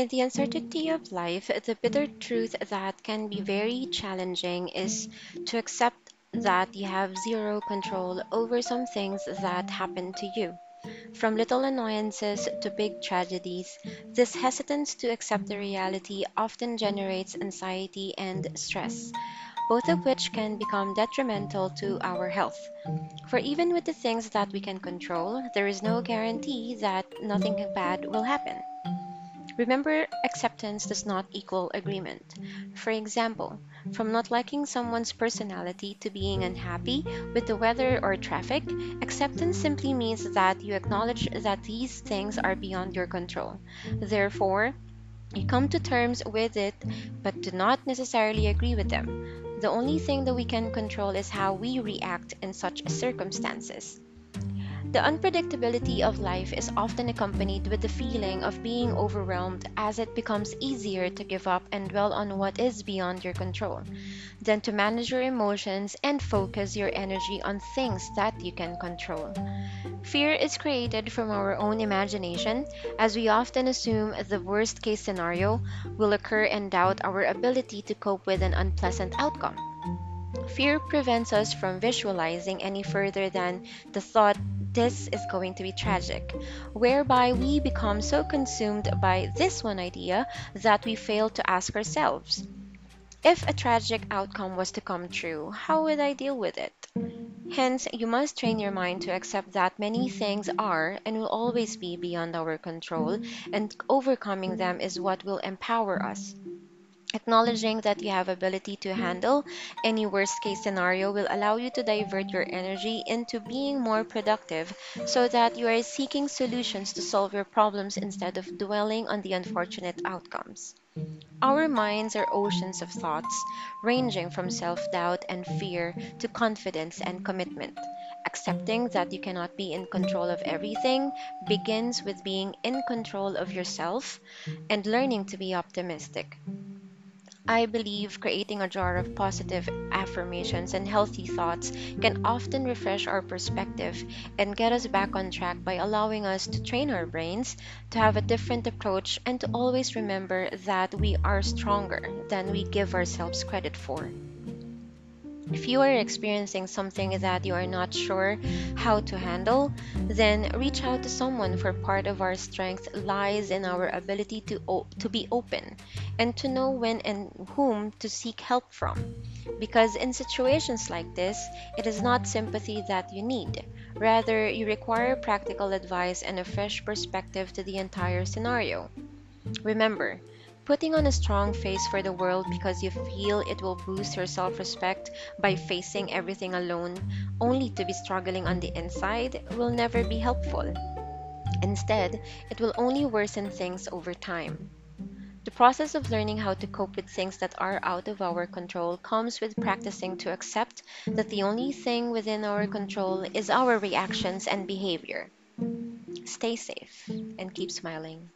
In the mm. uncertainty of life, the bitter truth that can be very challenging is to accept that you have zero control over some things that happen to you. From little annoyances to big tragedies, this hesitance to accept the reality often generates anxiety and stress, both of which can become detrimental to our health. For even with the things that we can control, there is no guarantee that nothing bad will happen. Remember, acceptance does not equal agreement. For example, from not liking someone's personality to being unhappy with the weather or traffic, acceptance simply means that you acknowledge that these things are beyond your control. Therefore, you come to terms with it but do not necessarily agree with them. The only thing that we can control is how we react in such circumstances. The unpredictability of life is often accompanied with the feeling of being overwhelmed as it becomes easier to give up and dwell on what is beyond your control than to manage your emotions and focus your energy on things that you can control. Fear is created from our own imagination as we often assume the worst case scenario will occur and doubt our ability to cope with an unpleasant outcome. Fear prevents us from visualizing any further than the thought this is going to be tragic, whereby we become so consumed by this one idea that we fail to ask ourselves if a tragic outcome was to come true, how would I deal with it? Hence, you must train your mind to accept that many things are and will always be beyond our control, and overcoming them is what will empower us. Acknowledging that you have ability to handle any worst case scenario will allow you to divert your energy into being more productive so that you are seeking solutions to solve your problems instead of dwelling on the unfortunate outcomes. Our minds are oceans of thoughts, ranging from self doubt and fear to confidence and commitment. Accepting that you cannot be in control of everything begins with being in control of yourself and learning to be optimistic. I believe creating a jar of positive affirmations and healthy thoughts can often refresh our perspective and get us back on track by allowing us to train our brains to have a different approach and to always remember that we are stronger than we give ourselves credit for. If you are experiencing something that you are not sure how to handle, then reach out to someone for part of our strength lies in our ability to, to be open and to know when and whom to seek help from. Because in situations like this, it is not sympathy that you need. Rather, you require practical advice and a fresh perspective to the entire scenario. Remember, Putting on a strong face for the world because you feel it will boost your self respect by facing everything alone, only to be struggling on the inside, will never be helpful. Instead, it will only worsen things over time. The process of learning how to cope with things that are out of our control comes with practicing to accept that the only thing within our control is our reactions and behavior. Stay safe and keep smiling.